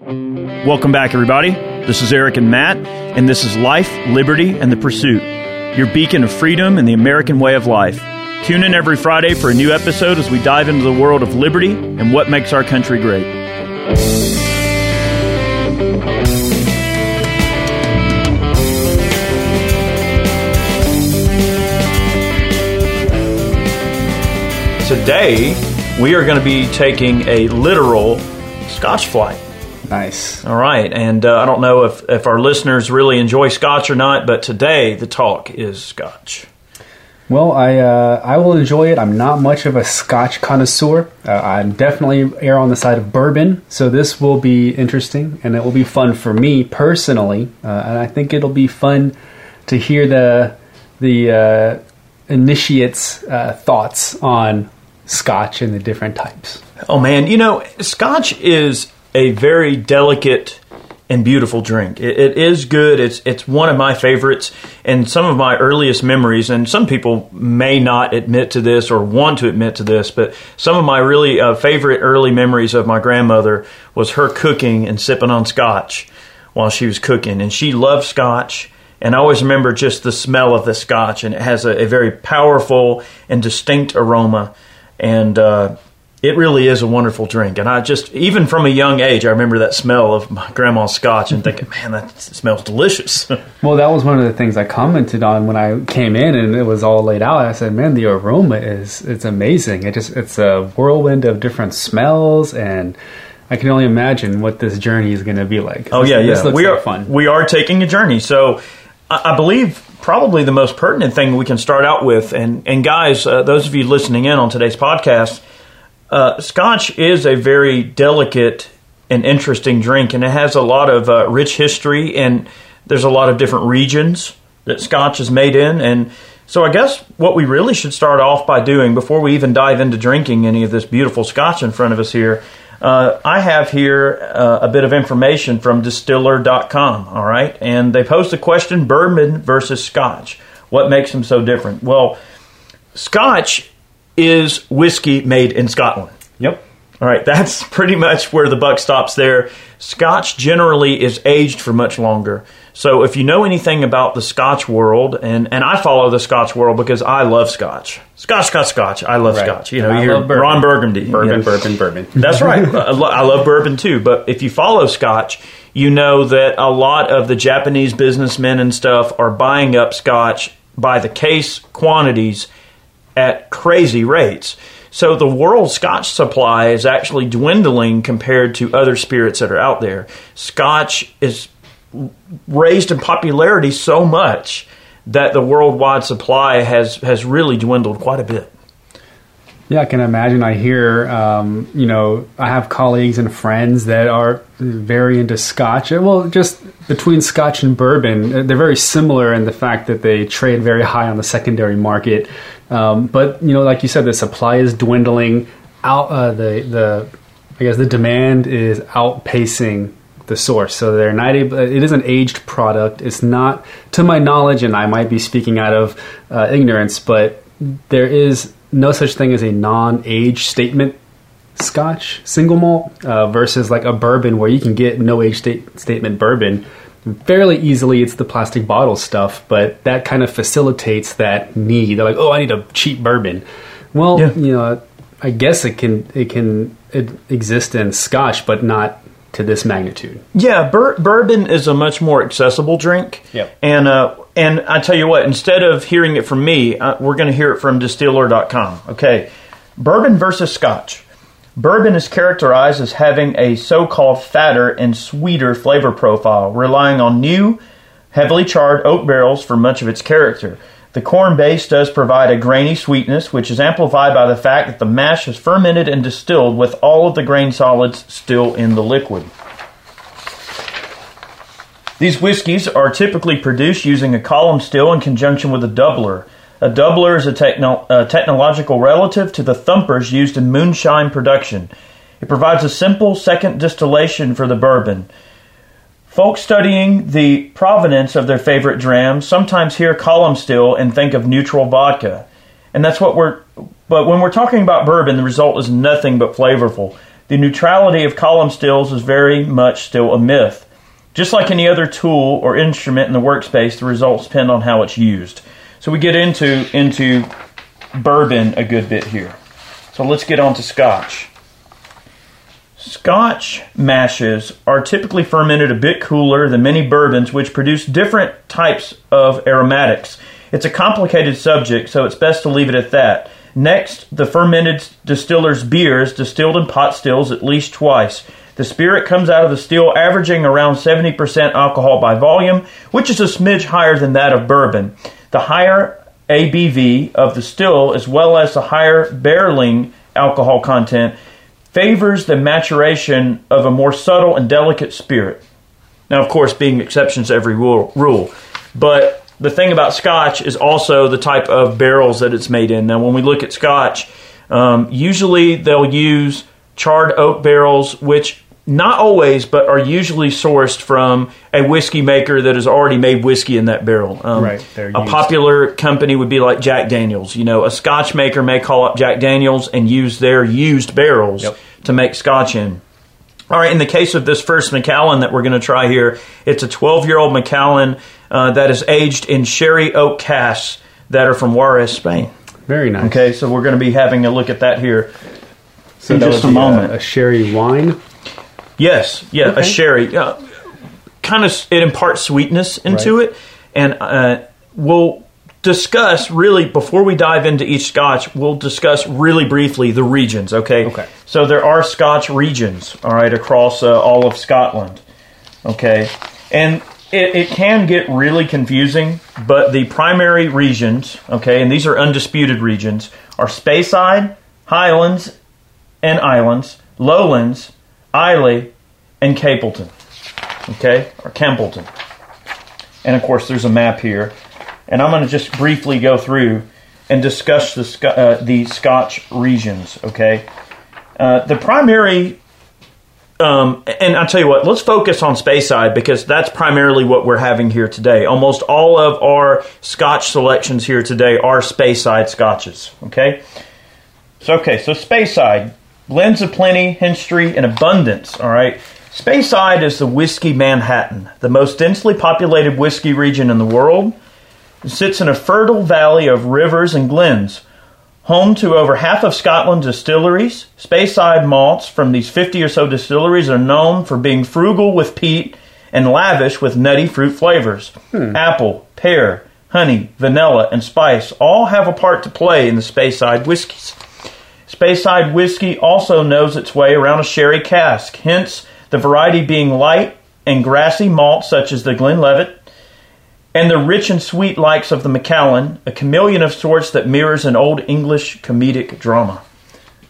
Welcome back, everybody. This is Eric and Matt, and this is Life, Liberty, and the Pursuit, your beacon of freedom and the American way of life. Tune in every Friday for a new episode as we dive into the world of liberty and what makes our country great. Today, we are going to be taking a literal Scotch flight. Nice. All right, and uh, I don't know if, if our listeners really enjoy Scotch or not, but today the talk is Scotch. Well, I uh, I will enjoy it. I'm not much of a Scotch connoisseur. Uh, I'm definitely err on the side of bourbon, so this will be interesting and it will be fun for me personally. Uh, and I think it'll be fun to hear the the uh, initiates' uh, thoughts on Scotch and the different types. Oh man, you know, Scotch is a very delicate and beautiful drink. It, it is good. It's it's one of my favorites and some of my earliest memories. And some people may not admit to this or want to admit to this, but some of my really uh, favorite early memories of my grandmother was her cooking and sipping on Scotch while she was cooking, and she loved Scotch. And I always remember just the smell of the Scotch, and it has a, a very powerful and distinct aroma. And uh, it really is a wonderful drink. And I just, even from a young age, I remember that smell of my grandma's scotch and thinking, man, that smells delicious. Well, that was one of the things I commented on when I came in and it was all laid out. I said, "Man, the aroma is it's amazing. It just it's a whirlwind of different smells and I can only imagine what this journey is going to be like. oh, This- yeah, yeah. We like are, fun. we are taking a journey. So I, I believe probably the most pertinent thing we can start out with, and, and guys, uh, those of you listening in on today's podcast, uh, Scotch is a very delicate and interesting drink, and it has a lot of uh, rich history, and there's a lot of different regions that Scotch is made in, and so I guess what we really should start off by doing before we even dive into drinking any of this beautiful Scotch in front of us here. Uh, I have here uh, a bit of information from distiller.com, all right? And they posed a question bourbon versus Scotch. What makes them so different? Well, Scotch is whiskey made in Scotland. Yep. All right, that's pretty much where the buck stops there. Scotch generally is aged for much longer. So if you know anything about the Scotch world, and, and I follow the Scotch world because I love Scotch. Scotch, Scotch, Scotch. I love Right. Scotch. You know, I you hear bourbon. Ron Burgundy. you Bourbon, know. bourbon, bourbon. That's right. I lo- I love bourbon too. But if you follow Scotch, you know that a lot of the Japanese businessmen and stuff are buying up Scotch by the case quantities at crazy rates. So the world Scotch supply is actually dwindling compared to other spirits that are out there. Scotch is raised in popularity so much that the worldwide supply has has really dwindled quite a bit. Yeah, I can imagine. I hear, um, you know, I have colleagues and friends that are very into Scotch. Well, just between Scotch and bourbon, they're very similar in the fact that they trade very high on the secondary market. Um, but you know, like you said, the supply is dwindling. Out uh, the the I guess the demand is outpacing the source. So they're not able. It is an aged product. It's not, to my knowledge, and I might be speaking out of uh, ignorance, but there is no such thing as a non-age statement Scotch single malt uh, versus like a bourbon where you can get no age state, statement bourbon fairly easily. It's the plastic bottle stuff, but that kind of facilitates that need. They're like, oh, I need a cheap bourbon. Well, Yeah. you know, I guess it can it can it exist in Scotch, but not to this magnitude. Yeah, bur- bourbon is a much more accessible drink. Yep. And uh, and I tell you what, instead of hearing it from me, uh, we're going to hear it from distiller.com. Okay. Bourbon versus Scotch. Bourbon is characterized as having a so-called fatter and sweeter flavor profile, relying on new, heavily charred oak barrels for much of its character. The corn base does provide a grainy sweetness, which is amplified by the fact that the mash is fermented and distilled with all of the grain solids still in the liquid. These whiskeys are typically produced using a column still in conjunction with a doubler. A doubler is a, techno- a technological relative to the thumpers used in moonshine production. It provides a simple second distillation for the bourbon. Folks studying the provenance of their favorite dram sometimes hear column still and think of neutral vodka. And that's what we're but when we're talking about bourbon, the result is nothing but flavorful. The neutrality of column stills is very much still a myth. Just like any other tool or instrument in the workspace, the results depend on how it's used. So we get into into bourbon a good bit here. So let's get on to scotch. Scotch mashes are typically fermented a bit cooler than many bourbons, which produce different types of aromatics. It's a complicated subject, so it's best to leave it at that. Next, the fermented distiller's beers distilled in pot stills at least twice. The spirit comes out of the still averaging around 70% alcohol by volume, which is a smidge higher than that of bourbon. The higher ABV of the still, as well as the higher barreling alcohol content, favors the maturation of a more subtle and delicate spirit. Now, of course, being exceptions to every rule, but the thing about Scotch is also the type of barrels that it's made in. Now, when we look at Scotch, um, usually they'll use charred oak barrels, which not always, but are usually sourced from a whiskey maker that has already made whiskey in that barrel. Um, right, a popular company would be like Jack Daniels. You know, a Scotch maker may call up Jack Daniels and use their used barrels yep. to make Scotch in. All right, in the case of this first Macallan that we're going to try here, it's a 12 year old Macallan uh, that is aged in sherry oak casks that are from Jerez, Spain. Very nice. Okay, so we're going to be having a look at that here so in just a moment. A, a, sherry wine? Yes, yeah, okay. a sherry. Uh, kind of, it imparts sweetness into right. it, and uh, we'll discuss really before we dive into each scotch we'll discuss really briefly the regions okay okay so there are scotch regions all right across uh, all of scotland okay and it, it can get really confusing but the primary regions okay and these are undisputed regions are speyside highlands and islands lowlands Islay and capleton okay or Campbellton and of course there's a map here and I'm going to just briefly go through and discuss the, uh, the Scotch regions, okay? Uh, the primary, um, and I'll tell you what, let's focus on Speyside because that's primarily what we're having here today. Almost all of our Scotch selections here today are Speyside Scotches, okay? So, okay, so Speyside, blends of plenty, history, and abundance, all right? Speyside is the Whiskey Manhattan, the most densely populated whiskey region in the world it sits in a fertile valley of rivers and glens. Home to over half of Scotland's distilleries, Speyside malts from these 50 or so distilleries are known for being frugal with peat and lavish with nutty fruit flavors. Hmm. Apple, pear, honey, vanilla, and spice all have a part to play in the Speyside whiskies. Speyside whiskey also knows its way around a sherry cask, hence the variety being light and grassy malts such as the Glenlivet, and the rich and sweet likes of the Macallan, a chameleon of sorts that mirrors an old English comedic drama.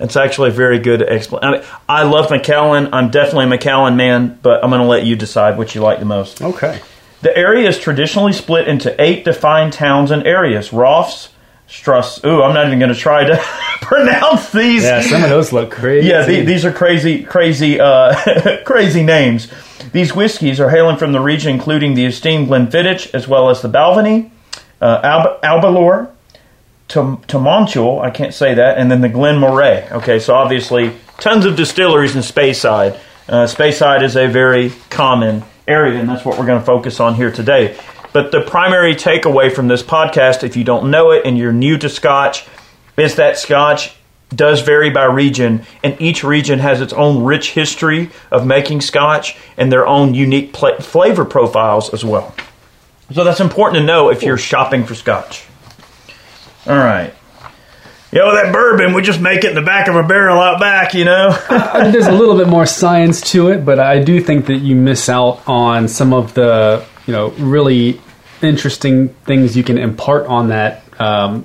It's actually a very good explanation. I, love Macallan. I'm definitely a Macallan man, but I'm going to let you decide what you like the most. Okay. The area is traditionally split into eight defined towns and areas: Rofs, Struss. Ooh, I'm not even going to try to pronounce these. Yeah, some of those look crazy. Yeah, the, these are crazy, crazy, uh, crazy names. These whiskies are hailing from the region, including the esteemed Glenfiddich, as well as the Balvenie, uh, Alb- Albalor, Tomontual, I can't say that, and then the Glen Moray. Okay, so obviously tons of distilleries in Speyside. Uh, Speyside is a very common area, and that's what we're going to focus on here today. But the primary takeaway from this podcast, if you don't know it and you're new to Scotch, is that Scotch does vary by region, and each region has its own rich history of making scotch and their own unique pl- flavor profiles as well. So that's important to know if you're shopping for scotch. All right. Yo, that bourbon, we just make it in the back of a barrel out back, you know? Uh, there's a little bit more science to it, but I do think that you miss out on some of the, you know, really interesting things you can impart on that um,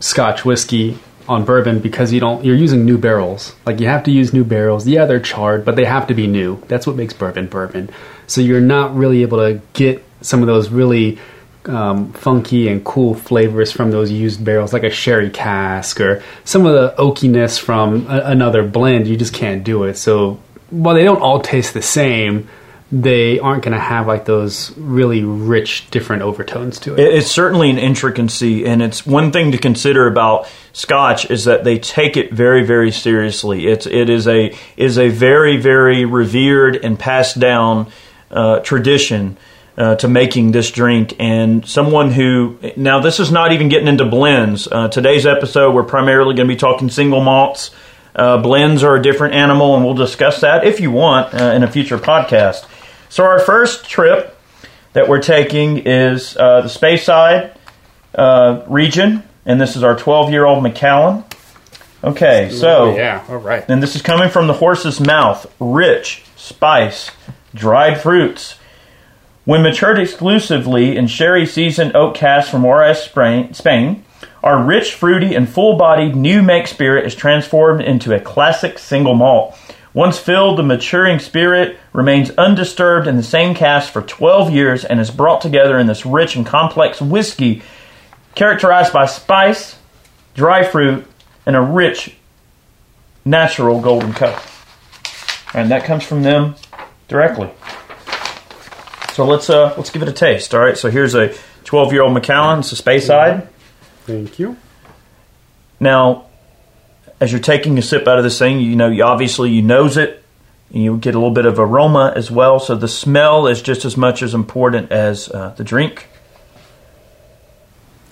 Scotch whiskey on bourbon because you don't you're using new barrels. Like you have to use new barrels. Yeah, they're charred, but they have to be new. That's what makes bourbon bourbon. So you're not really able to get some of those really um, funky and cool flavors from those used barrels, like a sherry cask or some of the oakiness from a- another blend. You just can't do it. So while they don't all taste the same, they aren't going to have like those really rich, different overtones to it. It- It's certainly an intricacy, and it's one thing to consider about Scotch is that they take it very, very seriously. It's it is a is a very, very revered and passed down uh, tradition uh, to making this drink. And someone who now this is not even getting into blends. Uh, today's episode, we're primarily going to be talking single malts. Uh, blends are a different animal, and we'll discuss that if you want uh, in a future podcast. So our first trip that we're taking is uh, the Speyside uh, region, and this is our 12 year old Macallan. Okay, so yeah, all right. and this is coming from the horse's mouth. Rich spice, dried fruits. When matured exclusively in sherry seasoned oak casks from Jerez, Spain, Spain, our rich, fruity, and full bodied new make spirit is transformed into a classic single malt. Once filled, the maturing spirit remains undisturbed in the same cask for 12 years and is brought together in this rich and complex whiskey characterized by spice, dry fruit, and a rich, natural golden color. And that comes from them directly. So let's uh let's give it a taste. All right. So here's a 12 year old Macallan. It's a Speyside. Thank you. Now, as you're taking a sip out of this thing, you know you obviously you nose it, and you get a little bit of aroma as well. So the smell is just as much as important as uh, the drink.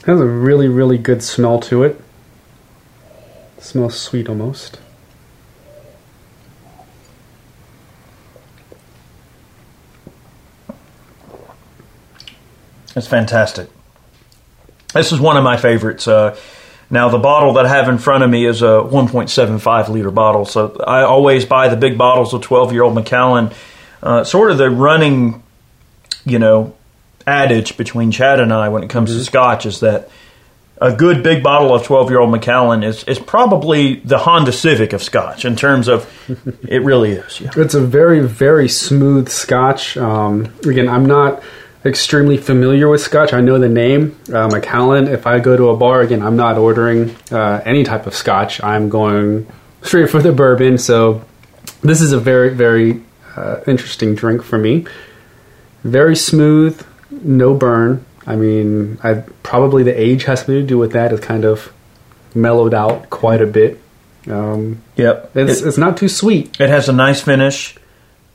It has a really, really good smell to it. smells sweet almost. It's fantastic. This is one of my favorites. Uh, now, the bottle that I have in front of me is a 1.75 liter bottle, so I always buy the big bottles of 12 year old Macallan. Uh, sort of the running, you know, adage between Chad and I when it comes to Scotch is that a good big bottle of 12 year old Macallan is, is probably the Honda Civic of Scotch in terms of it really is. Yeah. It's a very, very smooth Scotch. Um, again, I'm not extremely familiar with Scotch. I know the name, uh, Macallan. If I go to a bar, again, I'm not ordering uh, any type of Scotch. I'm going straight for the bourbon. So this is a very, very uh, interesting drink for me. Very smooth, no burn. I mean, I probably the age has something to do with that. It's kind of mellowed out quite a bit. Um, Yep. it's, It- it's not too sweet. It has a nice finish.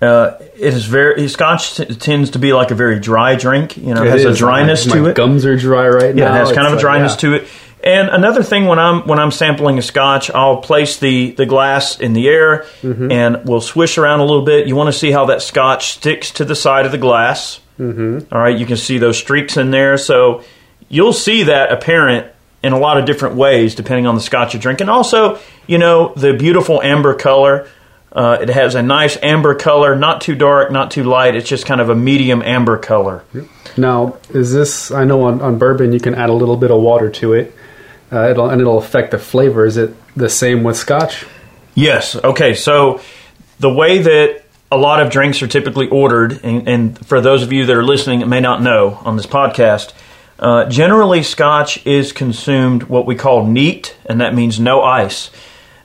Uh, it is very Scotch t- tends to be like a very dry drink. You know, it, has a dryness my, to it. Gums are dry right now. yeah, it has kind It's of a like, dryness yeah. to it. And another thing when I'm when I'm sampling a Scotch, I'll place the the glass in the air Mm-hmm. and we'll swish around a little bit. You want to see how that Scotch sticks to the side of the glass. Mm-hmm. All right, you can see those streaks in there. So you'll see that apparent in a lot of different ways depending on the Scotch you're drinking. Also, you know the beautiful amber color. Uh, it has a nice amber color, not too dark, not too light. It's just kind of a medium amber color. Now, is this? I know on, on bourbon you can add a little bit of water to it, uh, it'll, and it'll affect the flavor. Is it the same with Scotch? Yes. Okay. So the way that a lot of drinks are typically ordered, and, and for those of you that are listening that may not know on this podcast, uh, generally Scotch is consumed what we call neat, and that means no ice.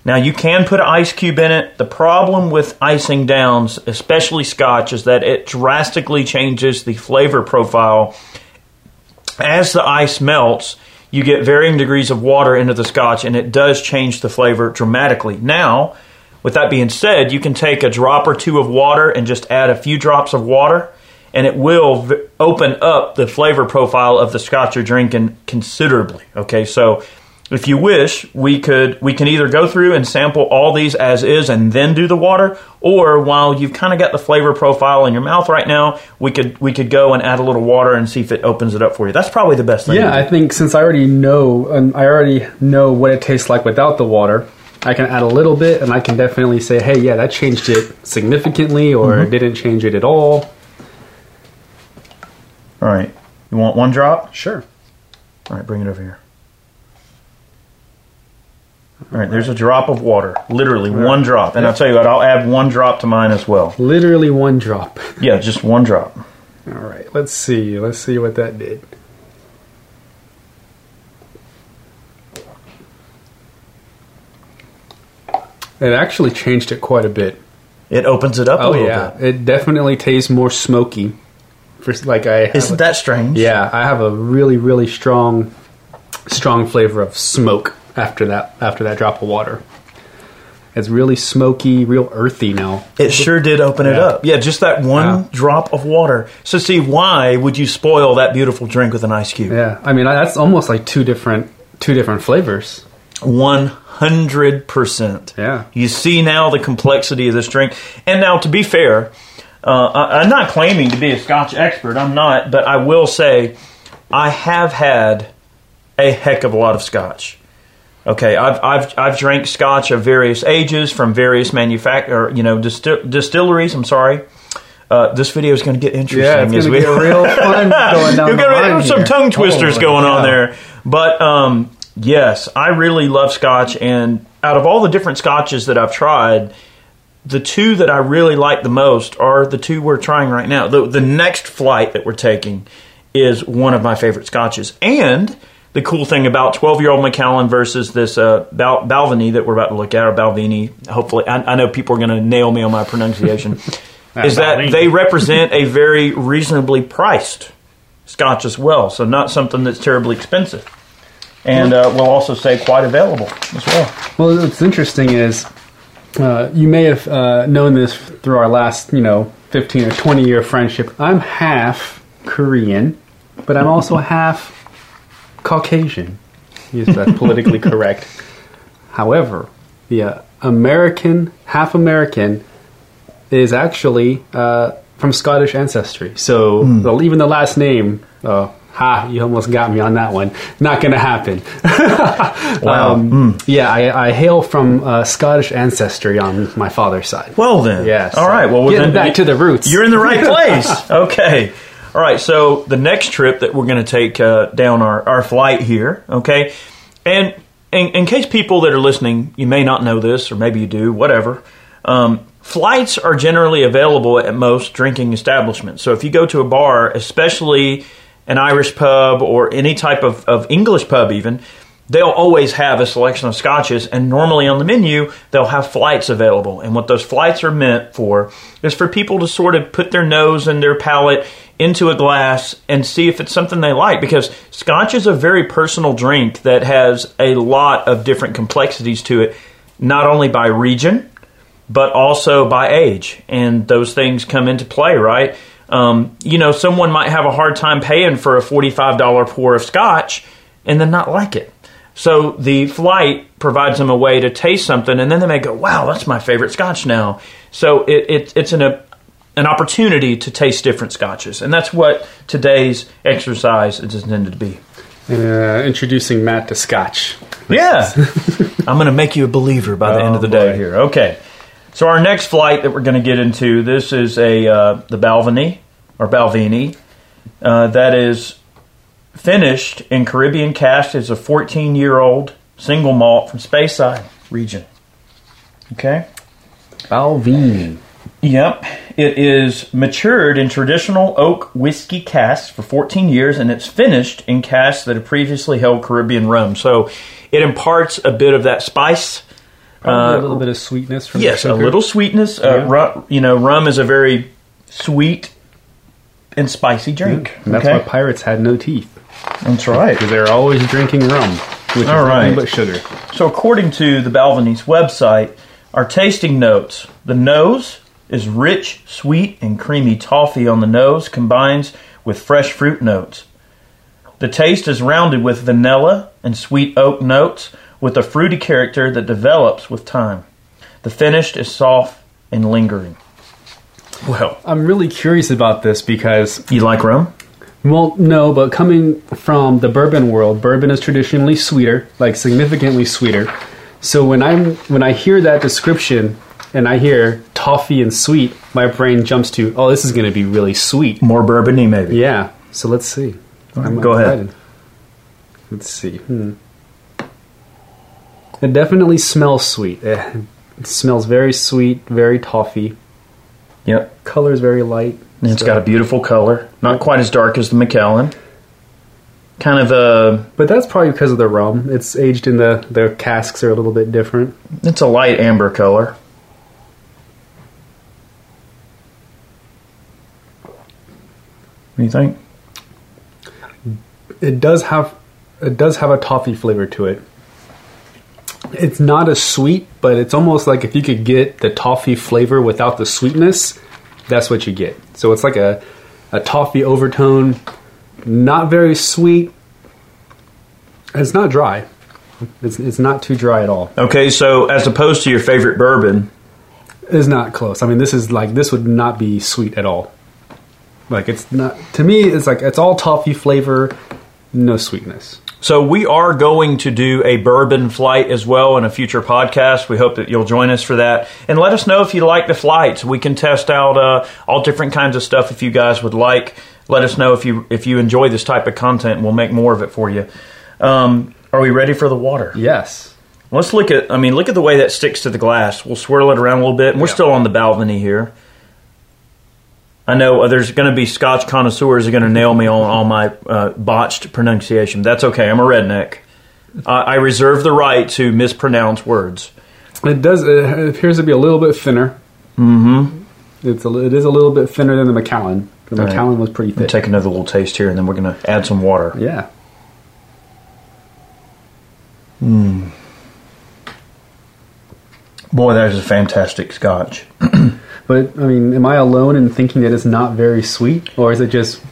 Now you can put an ice cube in it. The problem with icing downs, especially Scotch, is that it drastically changes the flavor profile as the ice melts, you get varying degrees of water into the scotch, and it does change the flavor dramatically. Now, with that being said, you can take a drop or two of water and just add a few drops of water, and it will v- open up the flavor profile of the scotch you're drinking considerably. Okay, so if you wish, we could we can either go through and sample all these as is and then do the water, or while you've kind of got the flavor profile in your mouth right now, we could we could go and add a little water and see if it opens it up for you. That's probably the best thing. Yeah, I think since I already know, and I already know what it tastes like without the water, I can add a little bit, and I can definitely say, "Hey, yeah, that changed it significantly, or Mm-hmm. didn't change it at all." All right, you want one drop? Sure. All right, bring it over here. All right, there's a drop of water, literally one drop, and I'll tell you what, I'll add one drop to mine as well. Literally one drop. Yeah, just one drop. All right, let's see. Let's see what that did. It actually changed it quite a bit. it opens it up a Oh little yeah, bit. it definitely tastes more smoky. For like I have Isn't a- that strange? Yeah, I have a really really strong strong flavor of smoke after that after that drop of water. It's really smoky, real earthy now. It sure did open it up. Yeah, just that one Yeah. drop of water. So, see, why would you spoil that beautiful drink with an ice cube? Yeah, I mean that's almost like two different two different flavors. One hundred percent. Yeah. You see now the complexity of this drink. And now, to be fair, uh, I, I'm not claiming to be a Scotch expert. I'm not, but I will say I have had a heck of a lot of Scotch. Okay, I've I've I've drank Scotch of various ages from various manufacturer, you know, distil- distilleries. I'm sorry. Uh, this video is going to get interesting. Yeah, it's gonna we- get real fun going down You're the gonna line have some tongue twisters going on there. But um, yes, I really love Scotch, and out of all the different Scotches that I've tried, the two that I really like the most are the two we're trying right now. The, the next flight that we're taking is one of my favorite Scotches, and the cool thing about 12 year old Macallan versus this uh, Bal- Balvenie that we're about to look at, or Balvenie, hopefully, I, I know people are going to nail me on my pronunciation, is that Balvenie. they represent a very reasonably priced Scotch as well, so not something that's terribly expensive. And uh, we'll also say quite available as well. Well, what's interesting is uh, you may have uh, known this through our last, you know, 15 or 20 year friendship. I'm half Korean, but I'm also half Caucasian. Yes, that's politically correct. However, the uh, American, half American, is actually uh, from Scottish ancestry. So the, even the last name, oh, ha, you almost got me on that one. Not going to happen. Wow. Um, Yeah, I, I hail from uh, Scottish ancestry on my father's side. Well then, Yes. All right. Well, Getting then back to the roots. You're in the right place. okay. All right. So the next trip that we're going to take uh, down our, our flight here. Okay. And in, in case people that are listening, you may not know this, or maybe you do, whatever. Um, flights are generally available at most drinking establishments. So if you go to a bar, especially an Irish pub or any type of, of English pub, even, they'll always have a selection of scotches, and normally on the menu, they'll have flights available. And what those flights are meant for is for people to sort of put their nose and their palate into a glass and see if it's something they like. Because scotch is a very personal drink that has a lot of different complexities to it, not only by region, but also by age. And those things come into play, right? Um, you know, someone might have a hard time paying for a $45 pour of scotch and then not like it. So the flight provides them a way to taste something, and then they may go, "Wow, that's my favorite Scotch now." So it, it, it's an an opportunity to taste different Scotches, and that's what today's exercise is intended to be. Uh, introducing Matt to Scotch. Yeah, I'm going to make you a believer by the Oh, end of the day boy. here. Okay, so our next flight that we're going to get into this is a uh, the Balvenie or Balvenie uh, that is finished in Caribbean cask as a 14 year old single malt from Speyside region. Okay. Balvenie. Yep. It is matured in traditional oak whiskey casks for 14 years and it's finished in casks that have previously held Caribbean rum. So it imparts a bit of that spice. Uh, a little bit of sweetness from Yes, a little sweetness. Uh, rum, you know, rum is a very sweet and spicy drink. And that's okay? why pirates had no teeth. that's right. Because they're always drinking rum, which All is right. nothing but sugar. So, according to the Balvenie's website, our tasting notes the nose is rich, sweet, and creamy toffee on the nose, combines with fresh fruit notes. The taste is rounded with vanilla and sweet oak notes, with a fruity character that develops with time. The finish is soft and lingering. Well, I'm really curious about this because, you like rum? well, no, but coming from the bourbon world, bourbon is traditionally sweeter, like significantly sweeter. So when I'm when I hear that description and I hear toffee and sweet, my brain jumps to, oh, this is going to be really sweet. More bourbony, maybe. Yeah. So let's see. I'm go ahead. Let's see. Hmm. It definitely smells sweet. Eh, It smells very sweet, very toffee. Yep. Color is very light. And it's So- got a beautiful color. Not quite as dark as the Macallan. Kind of a But that's probably because of the rum. It's aged in the the casks are a little bit different. It's a light amber color. Do you think? It does have it does have a toffee flavor to it. It's not as sweet, but it's almost like if you could get the toffee flavor without the sweetness, that's what you get. So it's like a a toffee overtone, not very sweet. It's not dry. It's, it's not too dry at all. Okay, so as opposed to your favorite bourbon, It's not close. I mean, this is like this would not be sweet at all. Like it's not to me. It's like it's all toffee flavor, no sweetness. So we are going to do a bourbon flight as well in a future podcast. We hope that you'll join us for that, and let us know if you like the flights. We can test out uh, all different kinds of stuff if you guys would like. Let us know if you if you enjoy this type of content. We'll make more of it for you. Um, are we ready for the water? Yes. Let's look at. I mean, look at the way that sticks to the glass. We'll swirl it around a little bit. And we're Yeah. still on the Balvenie here. I know uh, there's going to be Scotch connoisseurs are going to nail me on all my uh, botched pronunciation. That's okay. I'm a redneck. I I reserve the right to mispronounce words. It does. It appears to be a little bit thinner. Mm-hmm. It's a, it is a little bit thinner than the Macallan. The All right. Macallan was pretty thick. Take another little taste here, and then we're going to add some water. yeah. Mmm. Boy, that is a fantastic Scotch. But I mean, am I alone in thinking that it's not very sweet, or is it just?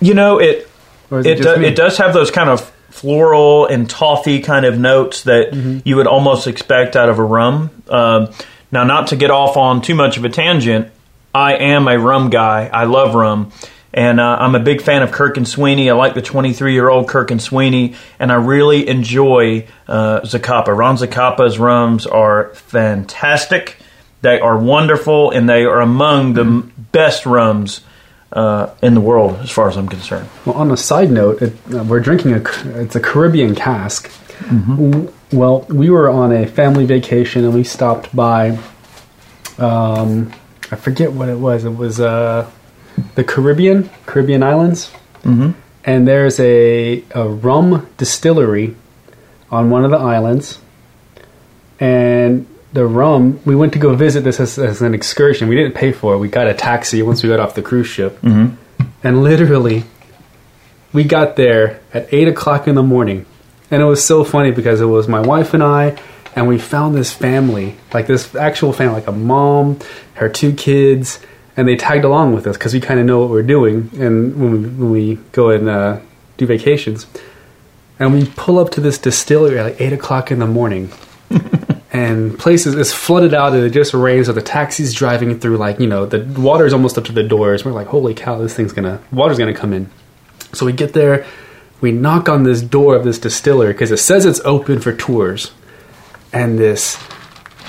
You know, it Or is it, just do, it does have those kind of floral and toffee kind of notes that Mm-hmm. you would almost expect out of a rum. Um, now, not to get off on too much of a tangent, I am a rum guy. I love rum. And uh, I'm a big fan of Kirk and Sweeney. I like the 23 year old Kirk and Sweeney, and I really enjoy uh, Zacapa. Ron Zacapa's rums are fantastic. They are wonderful, and they are among the m best rums uh, in the world, as far as I'm concerned. Well, on a side note, it, uh, we're drinking a. It's a Caribbean cask. W- Well, we were on a family vacation and we stopped by. Um, I forget what it was. It was uh, the Caribbean, Caribbean islands, mm-hmm. and there's a a rum distillery on one of the islands, and the rum. We went to go visit this as, as an excursion. We didn't pay for it. We got a taxi once we got off the cruise ship, and literally we got there at eight o'clock in the morning, and it was so funny because it was my wife and I, and we found this family, like this actual family, like a mom, her two kids, and they tagged along with us because we kind of know what we're doing, and when we when we go and uh, do vacations, and we pull up to this distillery at like eight o'clock in the morning. and places is flooded out and it just rains so the taxi's driving through like you know the water's almost up to the doors we're like holy cow this thing's gonna water's gonna come in so we get there, we knock on this door of this distillery because it says it's open for tours, and this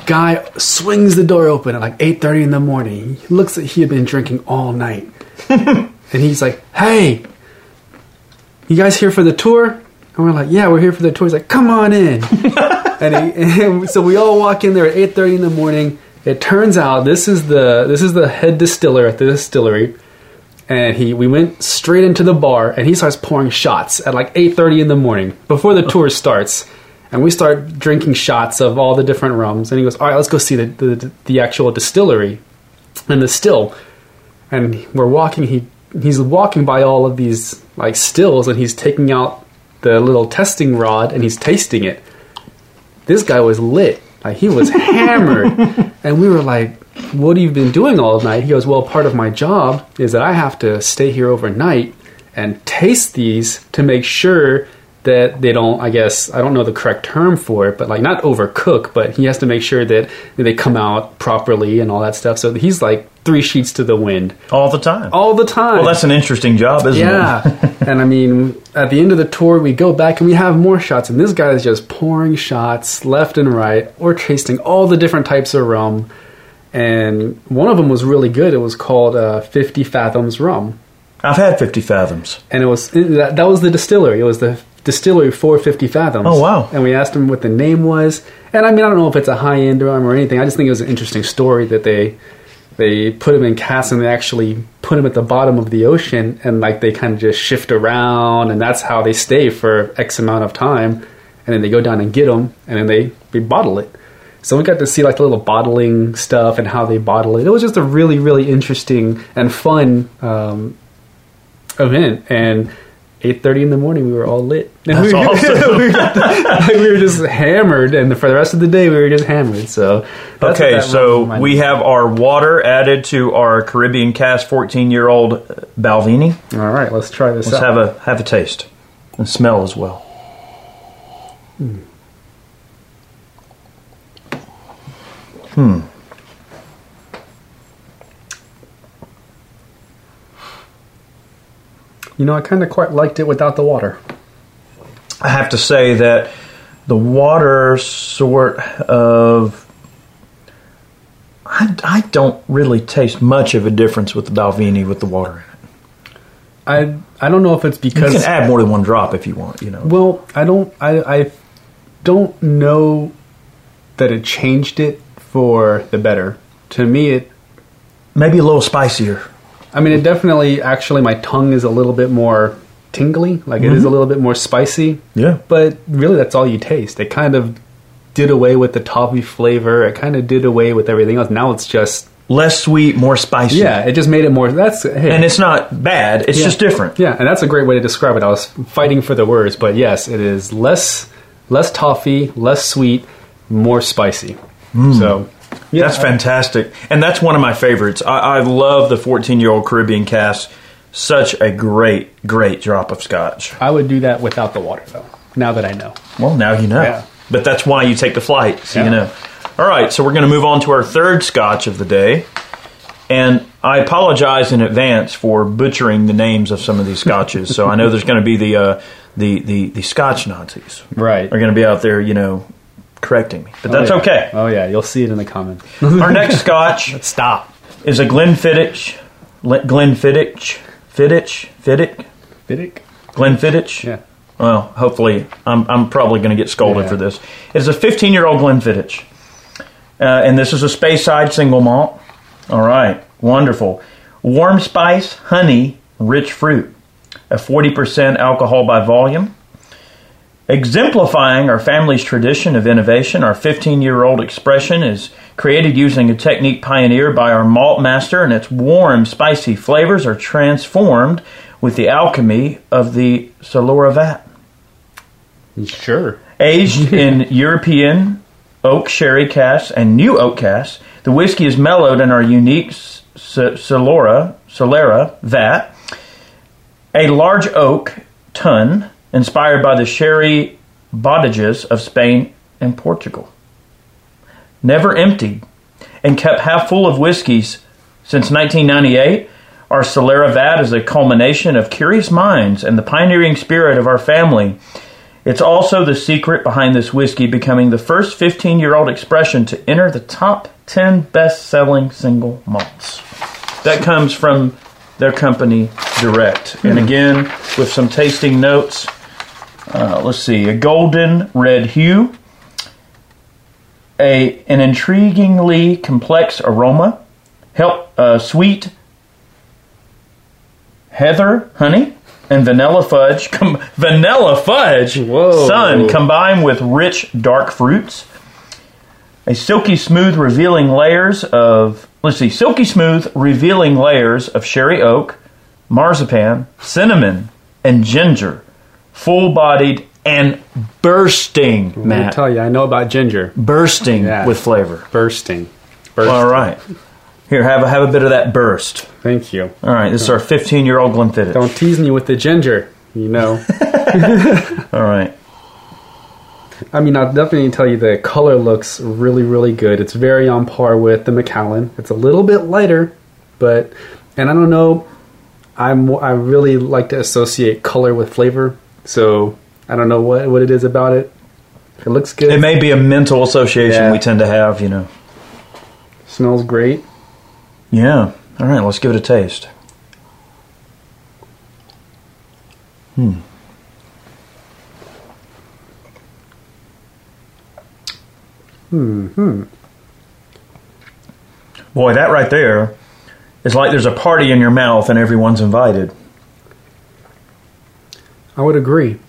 guy swings the door open at like eight thirty in the morning. He looks like he had been drinking all night, and he's like, "Hey, you guys here for the tour?" And we're like, "Yeah, we're here for the tour." He's like, "Come on in." and, he, and so we all walk in there at eight thirty in the morning. It turns out this is the this is the head distiller at the distillery. And he we went straight into the bar and he starts pouring shots at like 8.30 in the morning before the tour starts. And we start drinking shots of all the different rums. And he goes all right let's go see the, the, the actual distillery and the still. And we're walking he he's walking by all of these like stills and he's taking out the little testing rod and he's tasting it this guy was lit. Like he was hammered. And we were like what have you been doing all night? He goes well part of my job is that i have to stay here overnight and taste these to make sure that they don't i guess i don't know the correct term for it but like not overcook but he has to make sure that they come out properly and all that stuff so he's like three sheets to the wind All the time. all the time well, that's an interesting job, isn't it? yeah. and I mean, at the end of the tour, we go back and we have more shots, and this guy is just pouring shots left and right. We're tasting all the different types of rum, and one of them was really good. It was called uh, 50 Fathoms Rum, I've had 50 fathoms. and it was that, that was the distillery. It was the distillery for 50 Fathoms. Oh, wow. And we asked him what the name was, and I mean, I don't know if it's a high end rum or anything. I just think it was an interesting story that they they put him in casks and they actually put him at the bottom of the ocean and like they kind of just shift around and that's how they stay for x amount of time and then they go down and get them and then they, they bottle it so we got to see like the little bottling stuff and how they bottle it it was just a really really interesting and fun um, event, and eight thirty in the morning we were all lit. And That's we, were- awesome. we, the- like, we were just hammered, and for the rest of the day we were just hammered. So Okay, so we me. have our water added to our Caribbean cask 14 year old uh, Balvenie. All right, let's try this Let's out. have a have a taste and smell as well. Hmm. Hmm. You know, I kind of quite liked it without the water. I have to say that the water sort of. I, I don't really taste much of a difference with the Balvenie with the water. In it. I I don't know if it's because You can add more than one drop if you want, you know. Well, I don't. I, I don't know that it changed it for the better. To me, it. Maybe a little spicier. I mean, it definitely. Actually, my tongue is a little bit more tingly. Like it is a mm-hmm. little bit more spicy. Yeah. But really, that's all you taste. It kind of did away with the toffee flavor. It kind of did away with everything else. Now it's just. Less sweet, more spicy. Yeah, it just made it more. That's hey, And it's not bad, it's Yeah. just different. Yeah, and that's a great way to describe it. I was fighting for the words, but yes, it is less less toffee, less sweet, more spicy. Mm. So yeah, That's fantastic. And that's one of my favorites. I, I love the 14 year old Caribbean cask. Such a great, great drop of scotch. I would do that without the water, though. Now that I know. Well, now you know. Yeah. But that's why you take the flight, so Yeah. you know. All right, so we're going to move on to our third scotch of the day. And I apologize in advance for butchering the names of some of these scotches. so I know there's going to be the, uh, the, the, the scotch Nazis Right. are going to be out there, you know, correcting me. But that's oh, yeah. okay. Oh yeah, you'll see it in the comments. Our next scotch Stop. is a Glenfiddich. Le- Glenfiddich? Fiddich? Fiddick? Fiddick? Glenfiddich? Yeah. Well, hopefully, I'm, I'm probably going to get scolded Yeah. for this. It's a 15 year old Glenfiddich. Uh, and this is a Speyside single malt. All right, wonderful. Warm spice, honey, rich fruit. A 40% alcohol by volume. Exemplifying our family's tradition of innovation, our 15 year old expression is created using a technique pioneered by our malt master, and its warm, spicy flavors are transformed with the alchemy of the Solora vat. Sure. Aged in European oak sherry casks and new oak casks, the whiskey is mellowed in our unique S- S- Solora, Solera vat, a large oak tun inspired by the sherry bodegas of Spain and Portugal. Never emptied and kept half full of whiskeys since 1998, our Solera vat is a culmination of curious minds and the pioneering spirit of our family. It's also the secret behind this whiskey becoming the first 15 year old expression to enter the top 10 best selling single malts. That comes from their company direct. And hmm. again, with some tasting notes, uh, let's see, a golden red hue, a an intriguingly complex aroma, help uh, sweet heather honey and vanilla fudge com- vanilla fudge Whoa. sun combined with rich dark fruits a silky smooth revealing layers of let's see silky smooth revealing layers of sherry oak marzipan cinnamon and ginger full bodied and bursting man. Let me Matt tell you, I know about ginger. bursting Yeah. with flavor Bursting. Bursting. all right here have a, have a bit of that burst Thank you. all right this is our 15 year old Glenfiddich Don't tease me with the ginger. You know. all right I mean, I'll definitely tell you the color looks really, really good. It's very on par with the Macallan. It's a little bit lighter, but and I don't know. I'm I really like to associate color with flavor, so I don't know what what it is about it. It looks good. It may be a mental association Yeah. we tend to have, you know. smells great. Yeah. All right, let's give it a taste. Hmm. Hmm. Hmm. Boy, that right there is like there's a party in your mouth and everyone's invited. I would agree.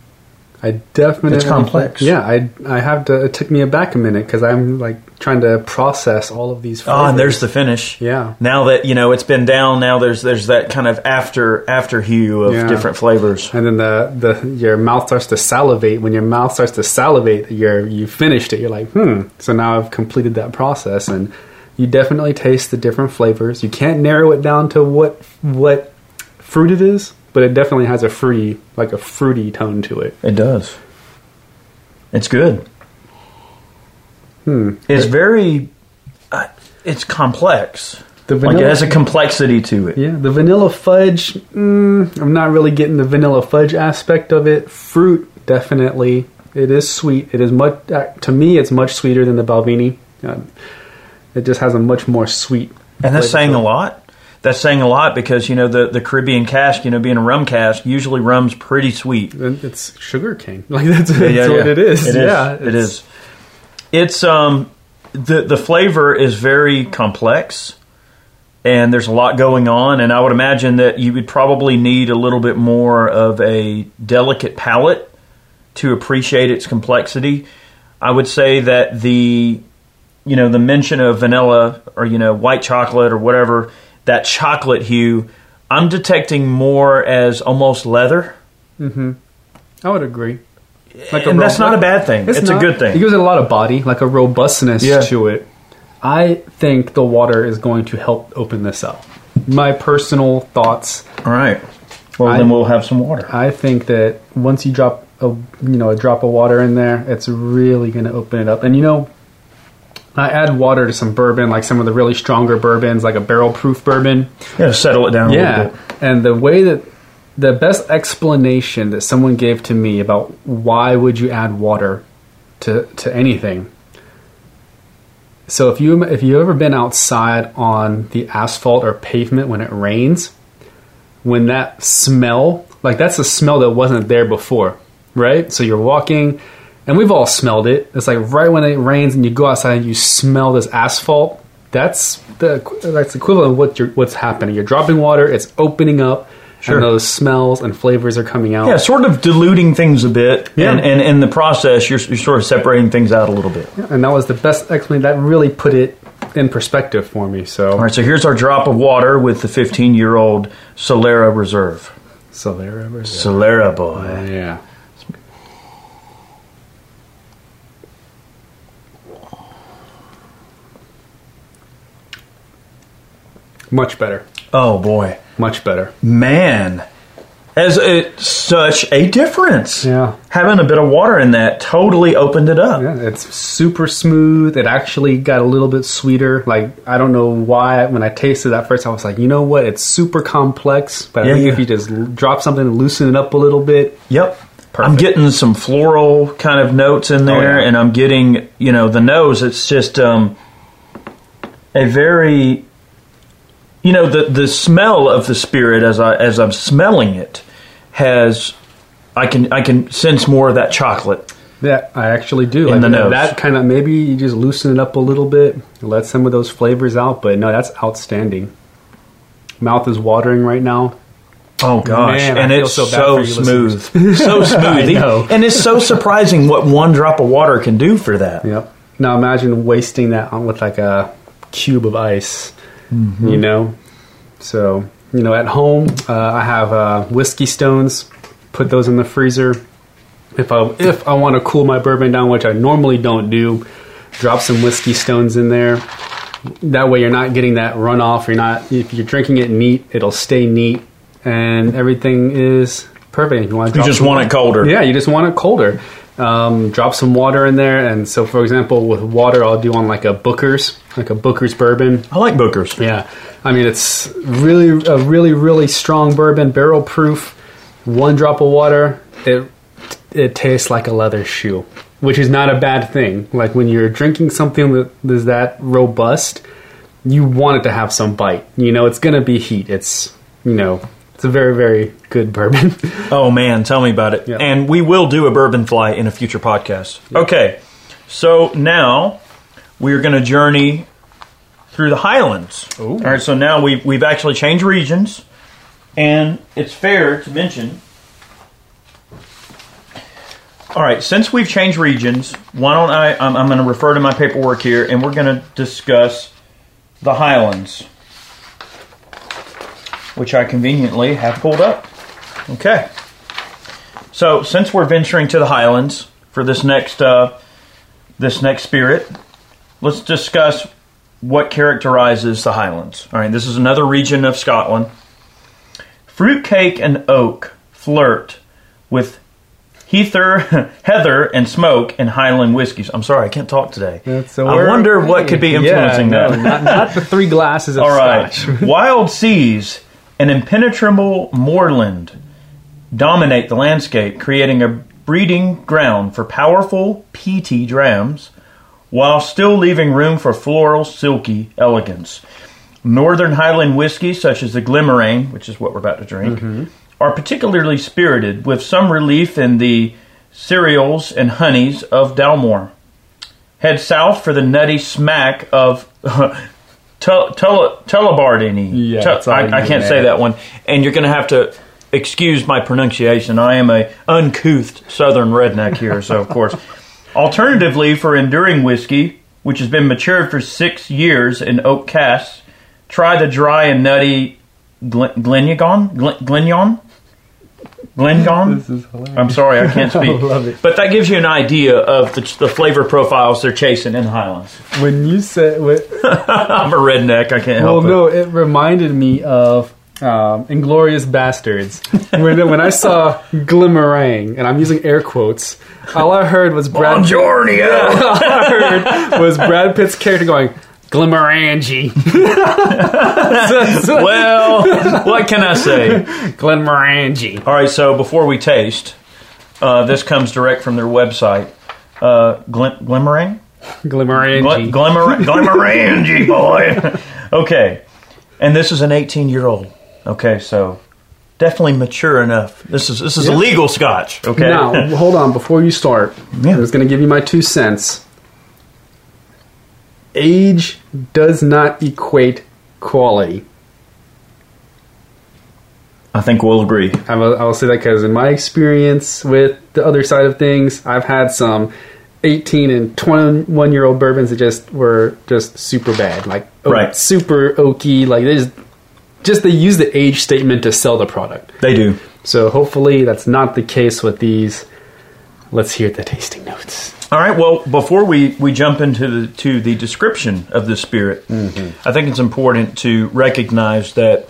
I definitely It's complex. Yeah, I I have to. It took me back a minute because I'm like trying to process all of these. Flavors. Oh, and there's the finish. Yeah. Now that you know it's been down, now there's there's that kind of after after hue of Yeah. different flavors. and then the the your mouth starts to salivate. When your mouth starts to salivate, you're you finished it. You're like, hmm. So now I've completed that process, and you definitely taste the different flavors. You can't narrow it down to what what fruit it is, but it definitely has a fruity like a fruity tone to it. It does. It's good. Hmm. It's very. Uh, it's complex. The Like it has a complexity to it. Yeah, the vanilla fudge. Mm, I'm not really getting the vanilla fudge aspect of it. Fruit, definitely. It is sweet. It is much. Uh, to me, it's much sweeter than the Balvenie. Uh, it just has a much more sweet. And that's saying a lot. That's saying a lot because you know the the Caribbean cask, you know, being a rum cask, usually rum's pretty sweet. It's sugar cane. Like that's, that's Yeah, what yeah. it is. It is. yeah, it it's- It's um the the flavor is very complex, and there's a lot going on. And I would imagine that you would probably need a little bit more of a delicate palate to appreciate its complexity. I would say that the you know the mention of vanilla or you know white chocolate or whatever that chocolate hue, I'm detecting more as almost leather. Mm-hmm. I would agree. Like and that's not a bad thing. It's, a not. good thing. It gives it a lot of body, like a robustness Yeah. to it. I think the water is going to help open this up. My personal thoughts. All right. Well, I- then we'll have some water. I think that once you drop a you know a drop of water in there, it's really going to open it up. And you know, I add water to some bourbon, like some of the really stronger bourbons, like a barrel proof bourbon. Yeah, to settle it down a Yeah, little bit. and the way that the best explanation that someone gave to me about why would you add water to to anything. So if you if you ever been outside on the asphalt or pavement when it rains, when that smell like that's a smell that wasn't there before, right? So you're walking, and we've all smelled it. It's like right when it rains and you go outside and you smell this asphalt. That's the that's equivalent of what you're, what's happening. You're dropping water, it's opening up, Sure. and those smells and flavors are coming out. Yeah, sort of diluting things a bit. Yeah. And, and in the process, you're, you're sort of separating things out a little bit. Yeah, and that was the best explanation. That really put it in perspective for me. So, All right, so here's our drop of water with the 15 year old Solera Reserve. so there it is. Solera boy. Oh, yeah. Much better. Oh boy. Much better. Man. As it, such a difference. Yeah. Having a bit of water in that totally opened it up. Yeah, it's super smooth. It actually got a little bit sweeter. Like I don't know why when I tasted that first, I was like, you know what? It's super complex, but Yeah, I think yeah. if you just drop something and loosen it up a little bit, Yep. I'm getting some floral kind of notes in there, yeah. and I'm getting, you know, the nose. It's just um, a very, you know, the the smell of the spirit as I as I'm smelling it has, I can I can sense more of that chocolate. Yeah, I actually do. In like the that, nose. that kind of maybe you just loosen it up a little bit, let some of those flavors out. But no, that's outstanding. Mouth is watering right now. Oh gosh, Man, and it's so so, bad for you smooth, so smooth, know. and it's so surprising what one drop of water can do for that. Yep. Now imagine wasting that on with like a cube of ice. Mm-hmm. You know, so you know at home uh, I have uh, whiskey stones. Put those in the freezer. If I if I want to cool my bourbon down, which I normally don't do, drop some whiskey stones in there. That way you're not getting that runoff. You're not if you're drinking it neat, it'll stay neat, and everything is perfect. You want You just want it colder. yeah, you just want it colder. Um, drop some water in there, and so for example, with water, I'll do on like a Booker's, like a Booker's bourbon. I like Booker's. Yeah, I mean it's really a really really strong bourbon, barrel proof. One drop of water, it it tastes like a leather shoe, which is not a bad thing. Like when you're drinking something that is that robust, you want it to have some bite. You know, it's gonna be heat. It's you know, it's a very very good bourbon. Oh man, tell me about it. Yeah. And we will do a bourbon fly in a future podcast. Okay, so now we're going to journey through the Highlands. Ooh. All right, so now we've we've actually changed regions, and it's fair to mention All right, since we've changed regions, why don't I? I'm, I'm going to refer to my paperwork here, and we're going to discuss the Highlands, which I conveniently have pulled up. Okay. So, since we're venturing to the Highlands for this next uh, this next spirit, let's discuss what characterizes the Highlands. All right, this is another region of Scotland. Fruitcake and oak flirt with heather, heather, and smoke in Highland whiskies. I'm sorry, I can't talk today. That's a I wonder what could be influencing yeah, no, that. Not, not the three glasses of All right. Wild seas and impenetrable moorland dominate the landscape, creating a breeding ground for powerful peaty drams while still leaving room for floral, silky elegance. Northern Highland whiskies, such as the Glimmerane, which is what we're about to drink, are particularly spirited, with some relief in the cereals and honeys of Dalmore. Head south for the nutty smack of Tul- Tullibardine. Yeah, I, I can't say that one. And you're going to have to excuse my pronunciation. I am a uncouth southern redneck here, so of course. Alternatively, for enduring whiskey, which has been matured for six years in oak casks, try the dry and nutty Glen- Glenyagon? Glen- Glenyon? Glengon? This is hilarious. I'm sorry, I can't speak. I love it. But that gives you an idea of the, the flavor profiles they're chasing in the Highlands. When you said, when, I'm a redneck. I can't well, help it. Well, no, it reminded me of um, Inglourious Basterds. when when I saw Glimmerang, and I'm using air quotes, all I heard was Brad. Buongiorno. all I heard was Brad Pitt's character going Glimmerangie. so, so, Well, what can I say? Glimmerangie. All right, so before we taste, uh, this comes direct from their website. Uh, Glim- Glimmerang? Glimmerangie. Gl- Glimmer- Glimmerangie, boy. okay, and this is an 18 year old. Okay, so definitely mature enough. This is this is Yeah. legal Scotch. Okay, Now, hold on. Before you start, Yeah. I was going to give you my two cents. Age does not equate quality. I think we'll agree. I will, I will say that because in my experience with the other side of things, I've had some 18 and 21 year old bourbons that just were just super bad, like Right. super oaky. Like they just, just they use the age statement to sell the product. They do. So hopefully that's not the case with these. Let's hear the tasting notes. All right. Well, before we, we jump into the to the description of the spirit, mm-hmm. I think it's important to recognize that